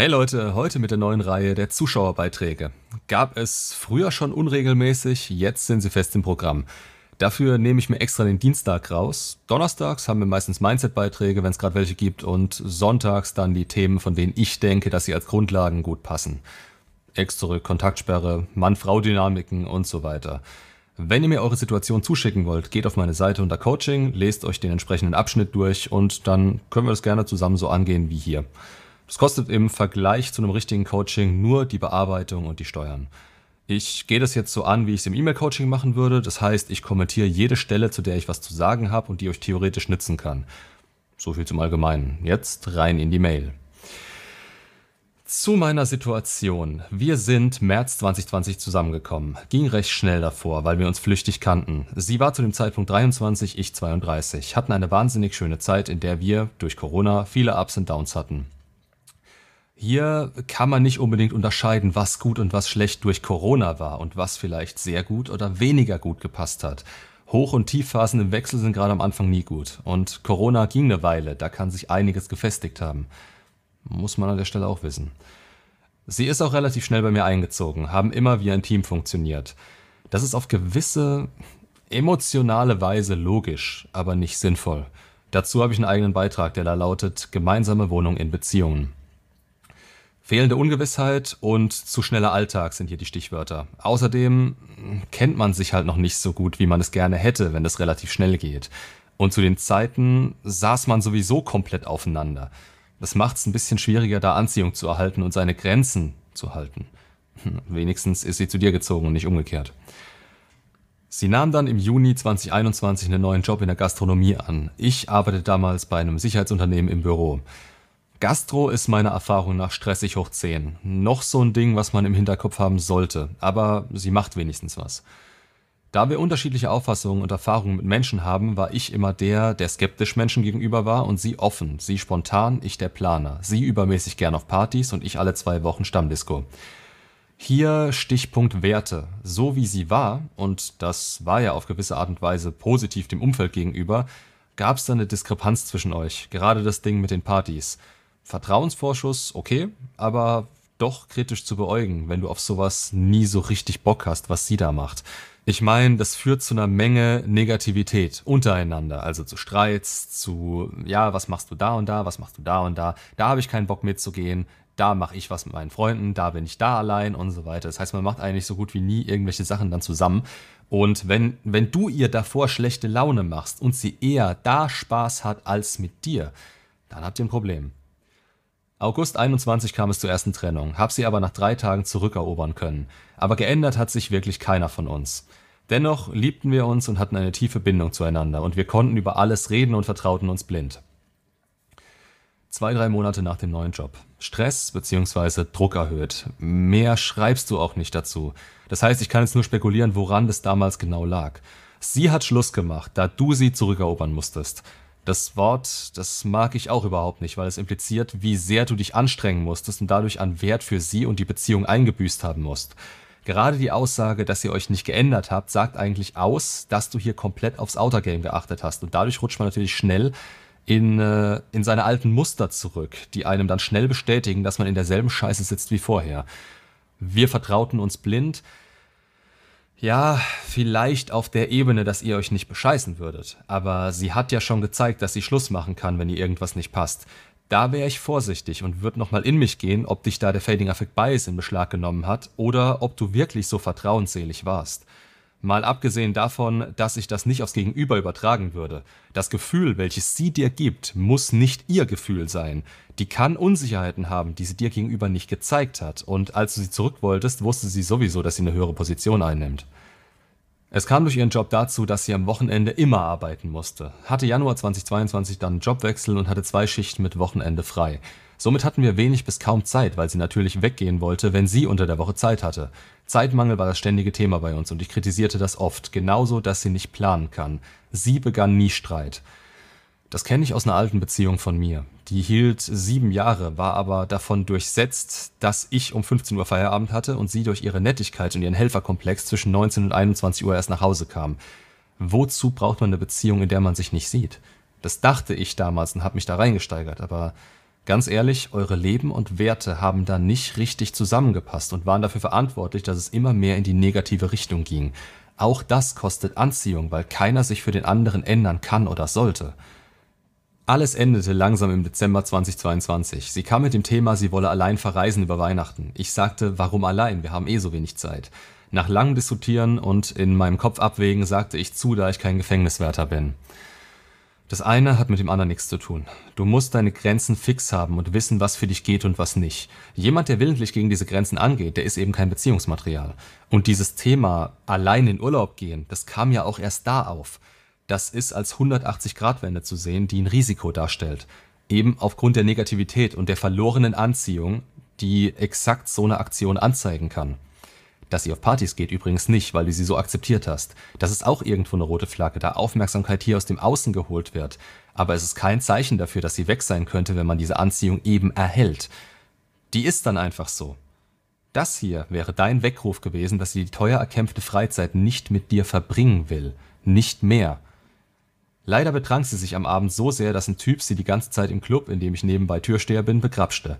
Hey Leute, heute mit der neuen Reihe der Zuschauerbeiträge. Gab es früher schon unregelmäßig, jetzt sind sie fest im Programm. Dafür nehme ich mir extra den Dienstag raus. Donnerstags haben wir meistens Mindset-Beiträge, wenn es gerade welche gibt, und sonntags dann die Themen, von denen ich denke, dass sie als Grundlagen gut passen. Ex zurück, Kontaktsperre, Mann-Frau-Dynamiken und so weiter. Wenn ihr mir eure Situation zuschicken wollt, geht auf meine Seite unter Coaching, lest euch den entsprechenden Abschnitt durch und dann können wir das gerne zusammen so angehen wie hier. Das kostet im Vergleich zu einem richtigen Coaching nur die Bearbeitung und die Steuern. Ich gehe das jetzt so an, wie ich es im E-Mail-Coaching machen würde. Das heißt, ich kommentiere jede Stelle, zu der ich was zu sagen habe und die euch theoretisch nützen kann. So viel zum Allgemeinen. Jetzt rein in die Mail. Zu meiner Situation. Wir sind März 2020 zusammengekommen. Ging recht schnell davor, weil wir uns flüchtig kannten. Sie war zu dem Zeitpunkt 23, ich 32. Hatten eine wahnsinnig schöne Zeit, in der wir durch Corona viele Ups und Downs hatten. Hier kann man nicht unbedingt unterscheiden, was gut und was schlecht durch Corona war und was vielleicht sehr gut oder weniger gut gepasst hat. Hoch- und Tiefphasen im Wechsel sind gerade am Anfang nie gut. Und Corona ging eine Weile, da kann sich einiges gefestigt haben. Muss man an der Stelle auch wissen. Sie ist auch relativ schnell bei mir eingezogen, haben immer wie ein Team funktioniert. Das ist auf gewisse emotionale Weise logisch, aber nicht sinnvoll. Dazu habe ich einen eigenen Beitrag, der da lautet Gemeinsame Wohnung in Beziehungen. Fehlende Ungewissheit und zu schneller Alltag sind hier die Stichwörter. Außerdem kennt man sich halt noch nicht so gut, wie man es gerne hätte, wenn es relativ schnell geht. Und zu den Zeiten saß man sowieso komplett aufeinander. Das macht es ein bisschen schwieriger, da Anziehung zu erhalten und seine Grenzen zu halten. Hm, wenigstens ist sie zu dir gezogen und nicht umgekehrt. Sie nahm dann im Juni 2021 einen neuen Job in der Gastronomie an. Ich arbeitete damals bei einem Sicherheitsunternehmen im Büro. Gastro ist meiner Erfahrung nach stressig hoch 10. Noch so ein Ding, was man im Hinterkopf haben sollte, aber sie macht wenigstens was. Da wir unterschiedliche Auffassungen und Erfahrungen mit Menschen haben, war ich immer der, der skeptisch Menschen gegenüber war und sie offen, sie spontan, ich der Planer, sie übermäßig gern auf Partys und ich alle zwei Wochen Stammdisco. Hier Stichpunkt Werte. So wie sie war, und das war ja auf gewisse Art und Weise positiv dem Umfeld gegenüber, gab es da eine Diskrepanz zwischen euch, gerade das Ding mit den Partys. Vertrauensvorschuss, okay, aber doch kritisch zu beäugen, wenn du auf sowas nie so richtig Bock hast, was sie da macht. Ich meine, das führt zu einer Menge Negativität untereinander, also zu Streits, zu, ja, was machst du da und da, was machst du da und da, da habe ich keinen Bock mitzugehen, da mache ich was mit meinen Freunden, da bin ich da allein und so weiter. Das heißt, man macht eigentlich so gut wie nie irgendwelche Sachen dann zusammen. Und wenn, wenn du ihr davor schlechte Laune machst und sie eher da Spaß hat als mit dir, dann habt ihr ein Problem. August 21 kam es zur ersten Trennung, hab sie aber nach drei Tagen zurückerobern können. Aber geändert hat sich wirklich keiner von uns. Dennoch liebten wir uns und hatten eine tiefe Bindung zueinander und wir konnten über alles reden und vertrauten uns blind. Zwei, drei Monate nach dem neuen Job. Stress bzw. Druck erhöht. Mehr schreibst du auch nicht dazu. Das heißt, ich kann jetzt nur spekulieren, woran das damals genau lag. Sie hat Schluss gemacht, da du sie zurückerobern musstest. Das Wort, das mag ich auch überhaupt nicht, weil es impliziert, wie sehr du dich anstrengen musstest und dadurch an Wert für sie und die Beziehung eingebüßt haben musst. Gerade die Aussage, dass ihr euch nicht geändert habt, sagt eigentlich aus, dass du hier komplett aufs Outer Game geachtet hast. Und dadurch rutscht man natürlich schnell in, äh, in seine alten Muster zurück, die einem dann schnell bestätigen, dass man in derselben Scheiße sitzt wie vorher. Wir vertrauten uns blind, ja, vielleicht auf der Ebene, dass ihr euch nicht bescheißen würdet. Aber sie hat ja schon gezeigt, dass sie Schluss machen kann, wenn ihr irgendwas nicht passt. Da wäre ich vorsichtig und würde nochmal in mich gehen, ob dich da der Fading Effect Bias in Beschlag genommen hat oder ob du wirklich so vertrauensselig warst. Mal abgesehen davon, dass ich das nicht aufs Gegenüber übertragen würde. Das Gefühl, welches sie dir gibt, muss nicht ihr Gefühl sein. Die kann Unsicherheiten haben, die sie dir gegenüber nicht gezeigt hat. Und als du sie zurück wolltest, wusste sie sowieso, dass sie eine höhere Position einnimmt. Es kam durch ihren Job dazu, dass sie am Wochenende immer arbeiten musste. Hatte Januar 2022 dann einen Jobwechsel und hatte zwei Schichten mit Wochenende frei. Somit hatten wir wenig bis kaum Zeit, weil sie natürlich weggehen wollte, wenn sie unter der Woche Zeit hatte. Zeitmangel war das ständige Thema bei uns und ich kritisierte das oft, genauso, dass sie nicht planen kann. Sie begann nie Streit. Das kenne ich aus einer alten Beziehung von mir. Die hielt sieben Jahre, war aber davon durchsetzt, dass ich um 15 Uhr Feierabend hatte und sie durch ihre Nettigkeit und ihren Helferkomplex zwischen 19 und 21 Uhr erst nach Hause kam. Wozu braucht man eine Beziehung, in der man sich nicht sieht? Das dachte ich damals und habe mich da reingesteigert, aber Ganz ehrlich, eure Leben und Werte haben da nicht richtig zusammengepasst und waren dafür verantwortlich, dass es immer mehr in die negative Richtung ging. Auch das kostet Anziehung, weil keiner sich für den anderen ändern kann oder sollte. Alles endete langsam im Dezember 2022. Sie kam mit dem Thema, sie wolle allein verreisen über Weihnachten. Ich sagte, warum allein? Wir haben eh so wenig Zeit. Nach langem Diskutieren und in meinem Kopf abwägen sagte ich zu, da ich kein Gefängniswärter bin. Das eine hat mit dem anderen nichts zu tun. Du musst deine Grenzen fix haben und wissen, was für dich geht und was nicht. Jemand, der willentlich gegen diese Grenzen angeht, der ist eben kein Beziehungsmaterial. Und dieses Thema allein in Urlaub gehen, das kam ja auch erst da auf. Das ist als 180-Grad-Wende zu sehen, die ein Risiko darstellt. Eben aufgrund der Negativität und der verlorenen Anziehung, die exakt so eine Aktion anzeigen kann. Dass sie auf Partys geht übrigens nicht, weil du sie so akzeptiert hast. Das ist auch irgendwo eine rote Flagge, da Aufmerksamkeit hier aus dem Außen geholt wird. Aber es ist kein Zeichen dafür, dass sie weg sein könnte, wenn man diese Anziehung eben erhält. Die ist dann einfach so. Das hier wäre dein Weckruf gewesen, dass sie die teuer erkämpfte Freizeit nicht mit dir verbringen will. Nicht mehr. Leider betrank sie sich am Abend so sehr, dass ein Typ sie die ganze Zeit im Club, in dem ich nebenbei Türsteher bin, begrapschte.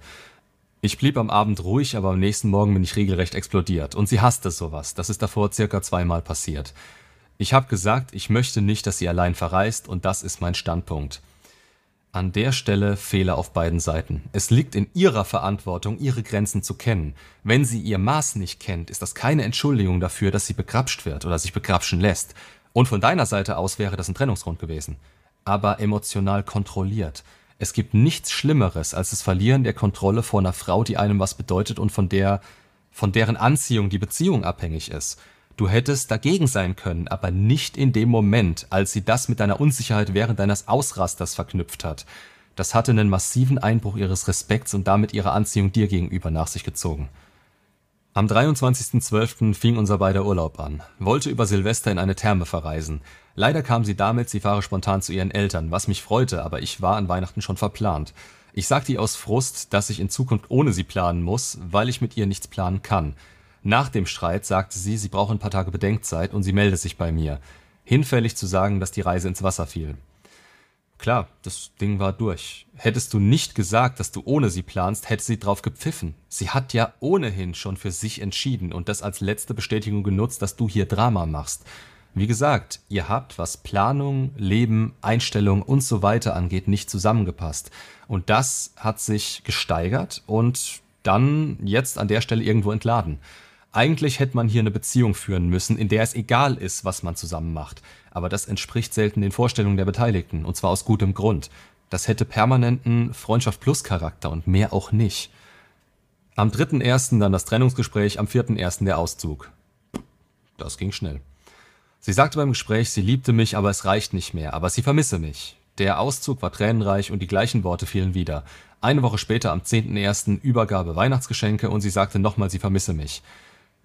Ich blieb am Abend ruhig, aber am nächsten Morgen bin ich regelrecht explodiert. Und sie hasste sowas. Das ist davor circa zweimal passiert. Ich habe gesagt, ich möchte nicht, dass sie allein verreist und das ist mein Standpunkt. An der Stelle Fehler auf beiden Seiten. Es liegt in ihrer Verantwortung, ihre Grenzen zu kennen. Wenn sie ihr Maß nicht kennt, ist das keine Entschuldigung dafür, dass sie begrapscht wird oder sich begrapschen lässt. Und von deiner Seite aus wäre das ein Trennungsgrund gewesen. Aber emotional kontrolliert. Es gibt nichts Schlimmeres als das Verlieren der Kontrolle vor einer Frau, die einem was bedeutet und von der, von deren Anziehung die Beziehung abhängig ist. Du hättest dagegen sein können, aber nicht in dem Moment, als sie das mit deiner Unsicherheit während deines Ausrasters verknüpft hat. Das hatte einen massiven Einbruch ihres Respekts und damit ihrer Anziehung dir gegenüber nach sich gezogen. Am 23.12. fing unser beider Urlaub an, wollte über Silvester in eine Therme verreisen. Leider kam sie damit, sie fahre spontan zu ihren Eltern, was mich freute, aber ich war an Weihnachten schon verplant. Ich sagte ihr aus Frust, dass ich in Zukunft ohne sie planen muss, weil ich mit ihr nichts planen kann. Nach dem Streit sagte sie, sie brauche ein paar Tage Bedenkzeit und sie melde sich bei mir. Hinfällig zu sagen, dass die Reise ins Wasser fiel. Klar, das Ding war durch. Hättest du nicht gesagt, dass du ohne sie planst, hätte sie drauf gepfiffen. Sie hat ja ohnehin schon für sich entschieden und das als letzte Bestätigung genutzt, dass du hier Drama machst. Wie gesagt, ihr habt, was Planung, Leben, Einstellung und so weiter angeht, nicht zusammengepasst. Und das hat sich gesteigert und dann jetzt an der Stelle irgendwo entladen. Eigentlich hätte man hier eine Beziehung führen müssen, in der es egal ist, was man zusammen macht. Aber das entspricht selten den Vorstellungen der Beteiligten, und zwar aus gutem Grund. Das hätte permanenten Freundschaft plus Charakter und mehr auch nicht. Am 3.1. dann das Trennungsgespräch, am 4.1. der Auszug. Das ging schnell. Sie sagte beim Gespräch, sie liebte mich, aber es reicht nicht mehr, aber sie vermisse mich. Der Auszug war tränenreich und die gleichen Worte fielen wieder. Eine Woche später, am 10.1. Übergabe Weihnachtsgeschenke und sie sagte nochmal, sie vermisse mich.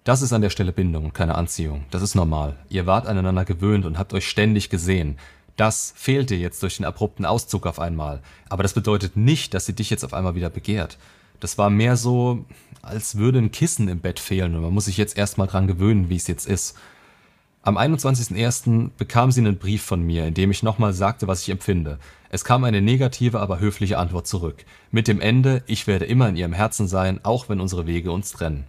Das ist an der Stelle Bindung und keine Anziehung. Das ist normal. Ihr wart aneinander gewöhnt und habt euch ständig gesehen. Das fehlt dir jetzt durch den abrupten Auszug auf einmal. Aber das bedeutet nicht, dass sie dich jetzt auf einmal wieder begehrt. Das war mehr so, als würde ein Kissen im Bett fehlen und man muss sich jetzt erstmal dran gewöhnen, wie es jetzt ist. Am 21.01. bekam sie einen Brief von mir, in dem ich nochmal sagte, was ich empfinde. Es kam eine negative, aber höfliche Antwort zurück. Mit dem Ende, ich werde immer in ihrem Herzen sein, auch wenn unsere Wege uns trennen.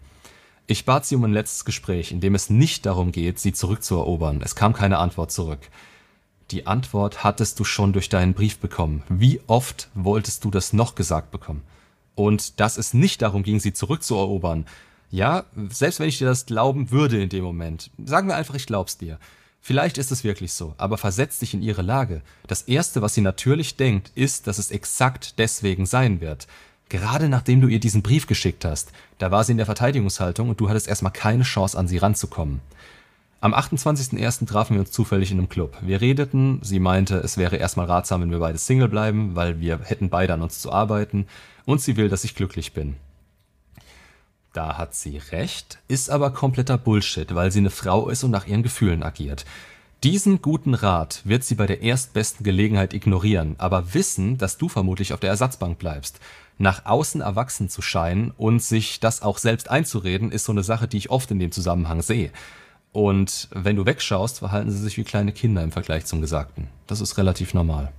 Ich bat sie um ein letztes Gespräch, in dem es nicht darum geht, sie zurückzuerobern. Es kam keine Antwort zurück. Die Antwort hattest du schon durch deinen Brief bekommen. Wie oft wolltest du das noch gesagt bekommen? Und dass es nicht darum ging, sie zurückzuerobern. Ja, selbst wenn ich dir das glauben würde in dem Moment. Sagen wir einfach, ich glaub's dir. Vielleicht ist es wirklich so, aber versetz dich in ihre Lage. Das Erste, was sie natürlich denkt, ist, dass es exakt deswegen sein wird. Gerade nachdem du ihr diesen Brief geschickt hast, da war sie in der Verteidigungshaltung und du hattest erstmal keine Chance, an sie ranzukommen. Am 28.01. trafen wir uns zufällig in einem Club. Wir redeten, sie meinte, es wäre erstmal ratsam, wenn wir beide Single bleiben, weil wir hätten beide an uns zu arbeiten und sie will, dass ich glücklich bin. Da hat sie recht, ist aber kompletter Bullshit, weil sie eine Frau ist und nach ihren Gefühlen agiert. Diesen guten Rat wird sie bei der erstbesten Gelegenheit ignorieren, aber wissen, dass du vermutlich auf der Ersatzbank bleibst nach außen erwachsen zu scheinen und sich das auch selbst einzureden, ist so eine Sache, die ich oft in dem Zusammenhang sehe. Und wenn du wegschaust, verhalten sie sich wie kleine Kinder im Vergleich zum Gesagten. Das ist relativ normal.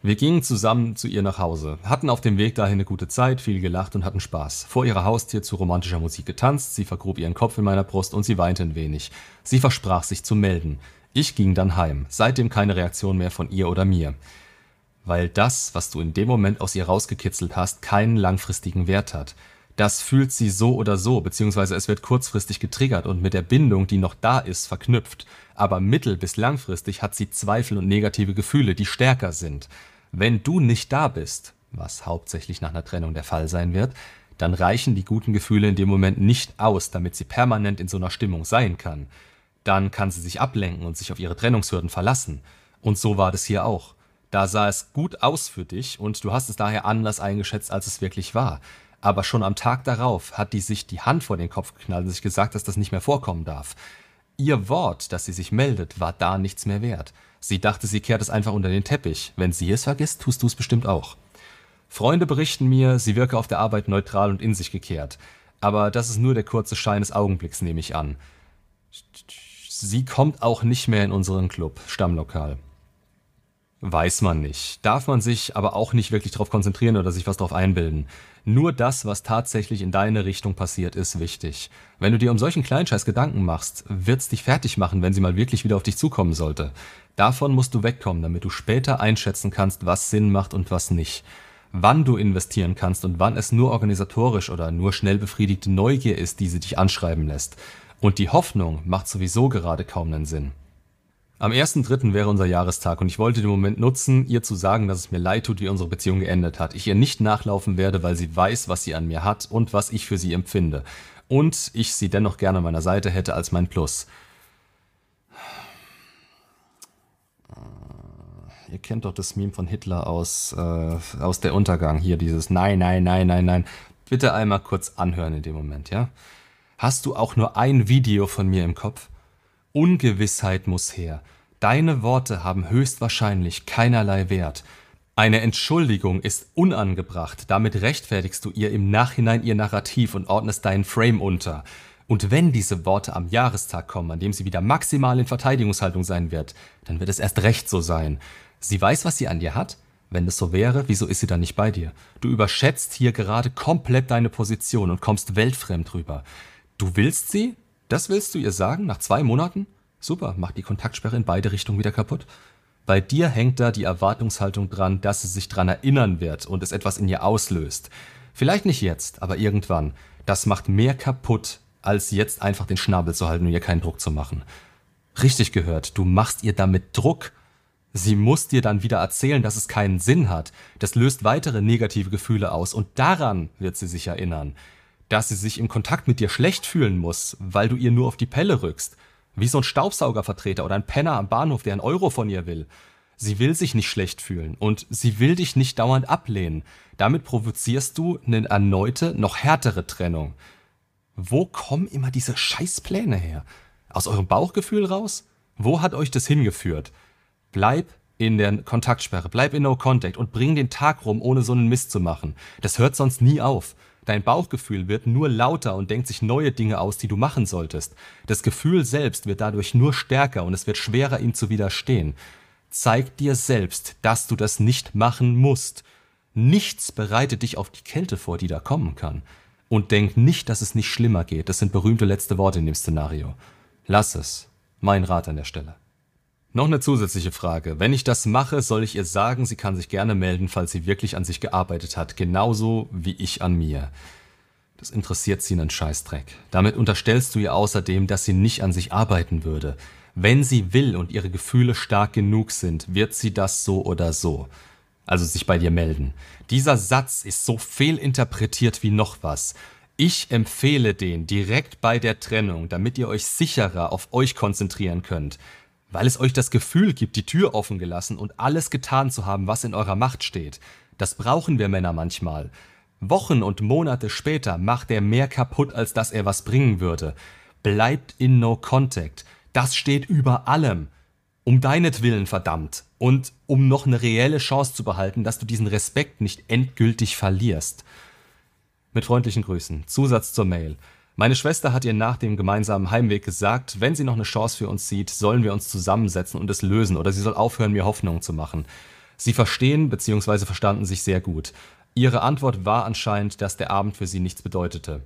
Wir gingen zusammen zu ihr nach Hause, hatten auf dem Weg dahin eine gute Zeit, viel gelacht und hatten Spaß. Vor ihrer Haustür zu romantischer Musik getanzt, sie vergrub ihren Kopf in meiner Brust und sie weinte ein wenig. Sie versprach sich zu melden. Ich ging dann heim, seitdem keine Reaktion mehr von ihr oder mir. Weil das, was du in dem Moment aus ihr rausgekitzelt hast, keinen langfristigen Wert hat. Das fühlt sie so oder so, beziehungsweise es wird kurzfristig getriggert und mit der Bindung, die noch da ist, verknüpft. Aber mittel- bis langfristig hat sie Zweifel und negative Gefühle, die stärker sind. Wenn du nicht da bist, was hauptsächlich nach einer Trennung der Fall sein wird, dann reichen die guten Gefühle in dem Moment nicht aus, damit sie permanent in so einer Stimmung sein kann. Dann kann sie sich ablenken und sich auf ihre Trennungshürden verlassen. Und so war das hier auch. Da sah es gut aus für dich und du hast es daher anders eingeschätzt, als es wirklich war. Aber schon am Tag darauf hat die sich die Hand vor den Kopf geknallt und sich gesagt, dass das nicht mehr vorkommen darf. Ihr Wort, dass sie sich meldet, war da nichts mehr wert. Sie dachte, sie kehrt es einfach unter den Teppich. Wenn sie es vergisst, tust du es bestimmt auch. Freunde berichten mir, sie wirke auf der Arbeit neutral und in sich gekehrt. Aber das ist nur der kurze Schein des Augenblicks, nehme ich an. Sie kommt auch nicht mehr in unseren Club, Stammlokal. Weiß man nicht. Darf man sich aber auch nicht wirklich darauf konzentrieren oder sich was darauf einbilden. Nur das, was tatsächlich in deine Richtung passiert, ist wichtig. Wenn du dir um solchen Kleinscheiß Gedanken machst, wird's dich fertig machen, wenn sie mal wirklich wieder auf dich zukommen sollte. Davon musst du wegkommen, damit du später einschätzen kannst, was Sinn macht und was nicht. Wann du investieren kannst und wann es nur organisatorisch oder nur schnell befriedigte Neugier ist, die sie dich anschreiben lässt. Und die Hoffnung macht sowieso gerade kaum nen Sinn. Am 1.3. wäre unser Jahrestag und ich wollte den Moment nutzen, ihr zu sagen, dass es mir leid tut, wie unsere Beziehung geendet hat. Ich ihr nicht nachlaufen werde, weil sie weiß, was sie an mir hat und was ich für sie empfinde. Und ich sie dennoch gerne an meiner Seite hätte als mein Plus. Äh, ihr kennt doch das Meme von Hitler aus, äh, aus der Untergang. Hier dieses Nein, nein, nein, nein, nein. Bitte einmal kurz anhören in dem Moment, ja? Hast du auch nur ein Video von mir im Kopf? Ungewissheit muss her. Deine Worte haben höchstwahrscheinlich keinerlei Wert. Eine Entschuldigung ist unangebracht, damit rechtfertigst du ihr im Nachhinein ihr Narrativ und ordnest deinen Frame unter. Und wenn diese Worte am Jahrestag kommen, an dem sie wieder maximal in Verteidigungshaltung sein wird, dann wird es erst recht so sein. Sie weiß, was sie an dir hat? Wenn es so wäre, wieso ist sie dann nicht bei dir? Du überschätzt hier gerade komplett deine Position und kommst weltfremd rüber. Du willst sie? Das willst du ihr sagen nach zwei Monaten? Super, mach die Kontaktsperre in beide Richtungen wieder kaputt. Bei dir hängt da die Erwartungshaltung dran, dass sie sich dran erinnern wird und es etwas in ihr auslöst. Vielleicht nicht jetzt, aber irgendwann. Das macht mehr kaputt, als jetzt einfach den Schnabel zu halten und ihr keinen Druck zu machen. Richtig gehört, du machst ihr damit Druck. Sie muss dir dann wieder erzählen, dass es keinen Sinn hat. Das löst weitere negative Gefühle aus und daran wird sie sich erinnern dass sie sich im Kontakt mit dir schlecht fühlen muss, weil du ihr nur auf die Pelle rückst. Wie so ein Staubsaugervertreter oder ein Penner am Bahnhof, der einen Euro von ihr will. Sie will sich nicht schlecht fühlen und sie will dich nicht dauernd ablehnen. Damit provozierst du eine erneute, noch härtere Trennung. Wo kommen immer diese Scheißpläne her? Aus eurem Bauchgefühl raus? Wo hat euch das hingeführt? Bleib in der Kontaktsperre, bleib in No Contact und bring den Tag rum, ohne so einen Mist zu machen. Das hört sonst nie auf. Dein Bauchgefühl wird nur lauter und denkt sich neue Dinge aus, die du machen solltest. Das Gefühl selbst wird dadurch nur stärker und es wird schwerer, ihm zu widerstehen. Zeig dir selbst, dass du das nicht machen musst. Nichts bereitet dich auf die Kälte vor, die da kommen kann. Und denk nicht, dass es nicht schlimmer geht. Das sind berühmte letzte Worte in dem Szenario. Lass es. Mein Rat an der Stelle. Noch eine zusätzliche Frage. Wenn ich das mache, soll ich ihr sagen, sie kann sich gerne melden, falls sie wirklich an sich gearbeitet hat, genauso wie ich an mir. Das interessiert sie einen Scheißdreck. Damit unterstellst du ihr außerdem, dass sie nicht an sich arbeiten würde. Wenn sie will und ihre Gefühle stark genug sind, wird sie das so oder so. Also sich bei dir melden. Dieser Satz ist so fehlinterpretiert wie noch was. Ich empfehle den direkt bei der Trennung, damit ihr euch sicherer auf euch konzentrieren könnt weil es euch das Gefühl gibt, die Tür offen gelassen und alles getan zu haben, was in eurer Macht steht. Das brauchen wir Männer manchmal. Wochen und Monate später macht er mehr kaputt, als dass er was bringen würde. Bleibt in No Contact. Das steht über allem. Um deinetwillen, verdammt. Und um noch eine reelle Chance zu behalten, dass du diesen Respekt nicht endgültig verlierst. Mit freundlichen Grüßen. Zusatz zur Mail. Meine Schwester hat ihr nach dem gemeinsamen Heimweg gesagt, wenn sie noch eine Chance für uns sieht, sollen wir uns zusammensetzen und es lösen oder sie soll aufhören, mir Hoffnungen zu machen. Sie verstehen bzw. verstanden sich sehr gut. Ihre Antwort war anscheinend, dass der Abend für sie nichts bedeutete.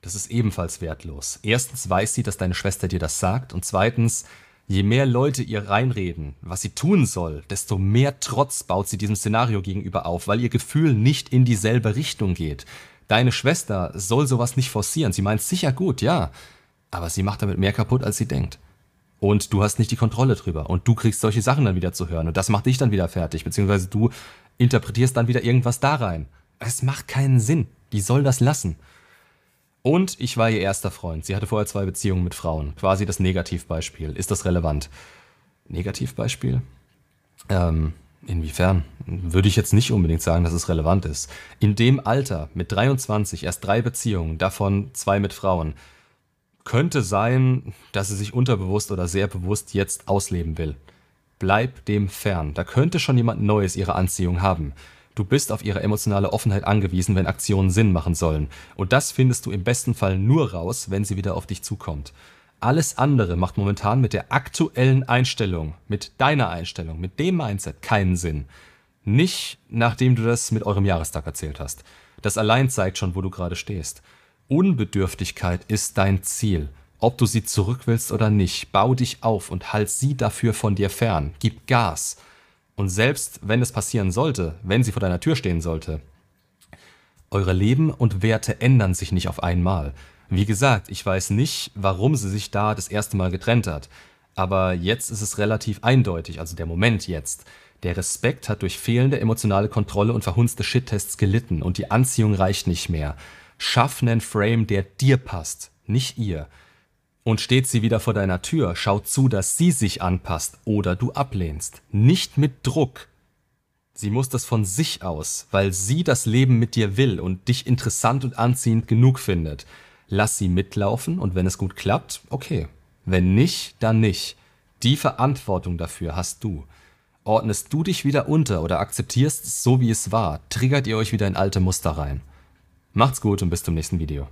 Das ist ebenfalls wertlos. Erstens weiß sie, dass deine Schwester dir das sagt und zweitens, je mehr Leute ihr reinreden, was sie tun soll, desto mehr Trotz baut sie diesem Szenario gegenüber auf, weil ihr Gefühl nicht in dieselbe Richtung geht. Deine Schwester soll sowas nicht forcieren. Sie meint sicher gut, ja, aber sie macht damit mehr kaputt, als sie denkt und du hast nicht die Kontrolle drüber und du kriegst solche Sachen dann wieder zu hören und das macht dich dann wieder fertig, beziehungsweise du interpretierst dann wieder irgendwas da rein. Es macht keinen Sinn. Die soll das lassen. Und ich war ihr erster Freund. Sie hatte vorher zwei Beziehungen mit Frauen. Quasi das Negativbeispiel. Ist das relevant? Negativbeispiel? Ähm, inwiefern? Würde ich jetzt nicht unbedingt sagen, dass es relevant ist. In dem Alter, mit 23, erst drei Beziehungen, davon zwei mit Frauen, könnte sein, dass sie sich unterbewusst oder sehr bewusst jetzt ausleben will. Bleib dem fern. Da könnte schon jemand Neues ihre Anziehung haben. Du bist auf ihre emotionale Offenheit angewiesen, wenn Aktionen Sinn machen sollen. Und das findest du im besten Fall nur raus, wenn sie wieder auf dich zukommt. Alles andere macht momentan mit der aktuellen Einstellung, mit deiner Einstellung, mit dem Mindset keinen Sinn. Nicht nachdem du das mit eurem Jahrestag erzählt hast. Das allein zeigt schon, wo du gerade stehst. Unbedürftigkeit ist dein Ziel. Ob du sie zurück willst oder nicht, bau dich auf und halt sie dafür von dir fern. Gib Gas. Und selbst wenn es passieren sollte, wenn sie vor deiner Tür stehen sollte, eure Leben und Werte ändern sich nicht auf einmal. Wie gesagt, ich weiß nicht, warum sie sich da das erste Mal getrennt hat. Aber jetzt ist es relativ eindeutig, also der Moment jetzt. Der Respekt hat durch fehlende emotionale Kontrolle und verhunzte Shit-Tests gelitten und die Anziehung reicht nicht mehr. Schaff einen Frame, der dir passt, nicht ihr. Und steht sie wieder vor deiner Tür, schau zu, dass sie sich anpasst oder du ablehnst. Nicht mit Druck. Sie muss das von sich aus, weil sie das Leben mit dir will und dich interessant und anziehend genug findet. Lass sie mitlaufen und wenn es gut klappt, okay. Wenn nicht, dann nicht. Die Verantwortung dafür hast du. Ordnest du dich wieder unter oder akzeptierst es so, wie es war, triggert ihr euch wieder in alte Muster rein. Macht's gut und bis zum nächsten Video.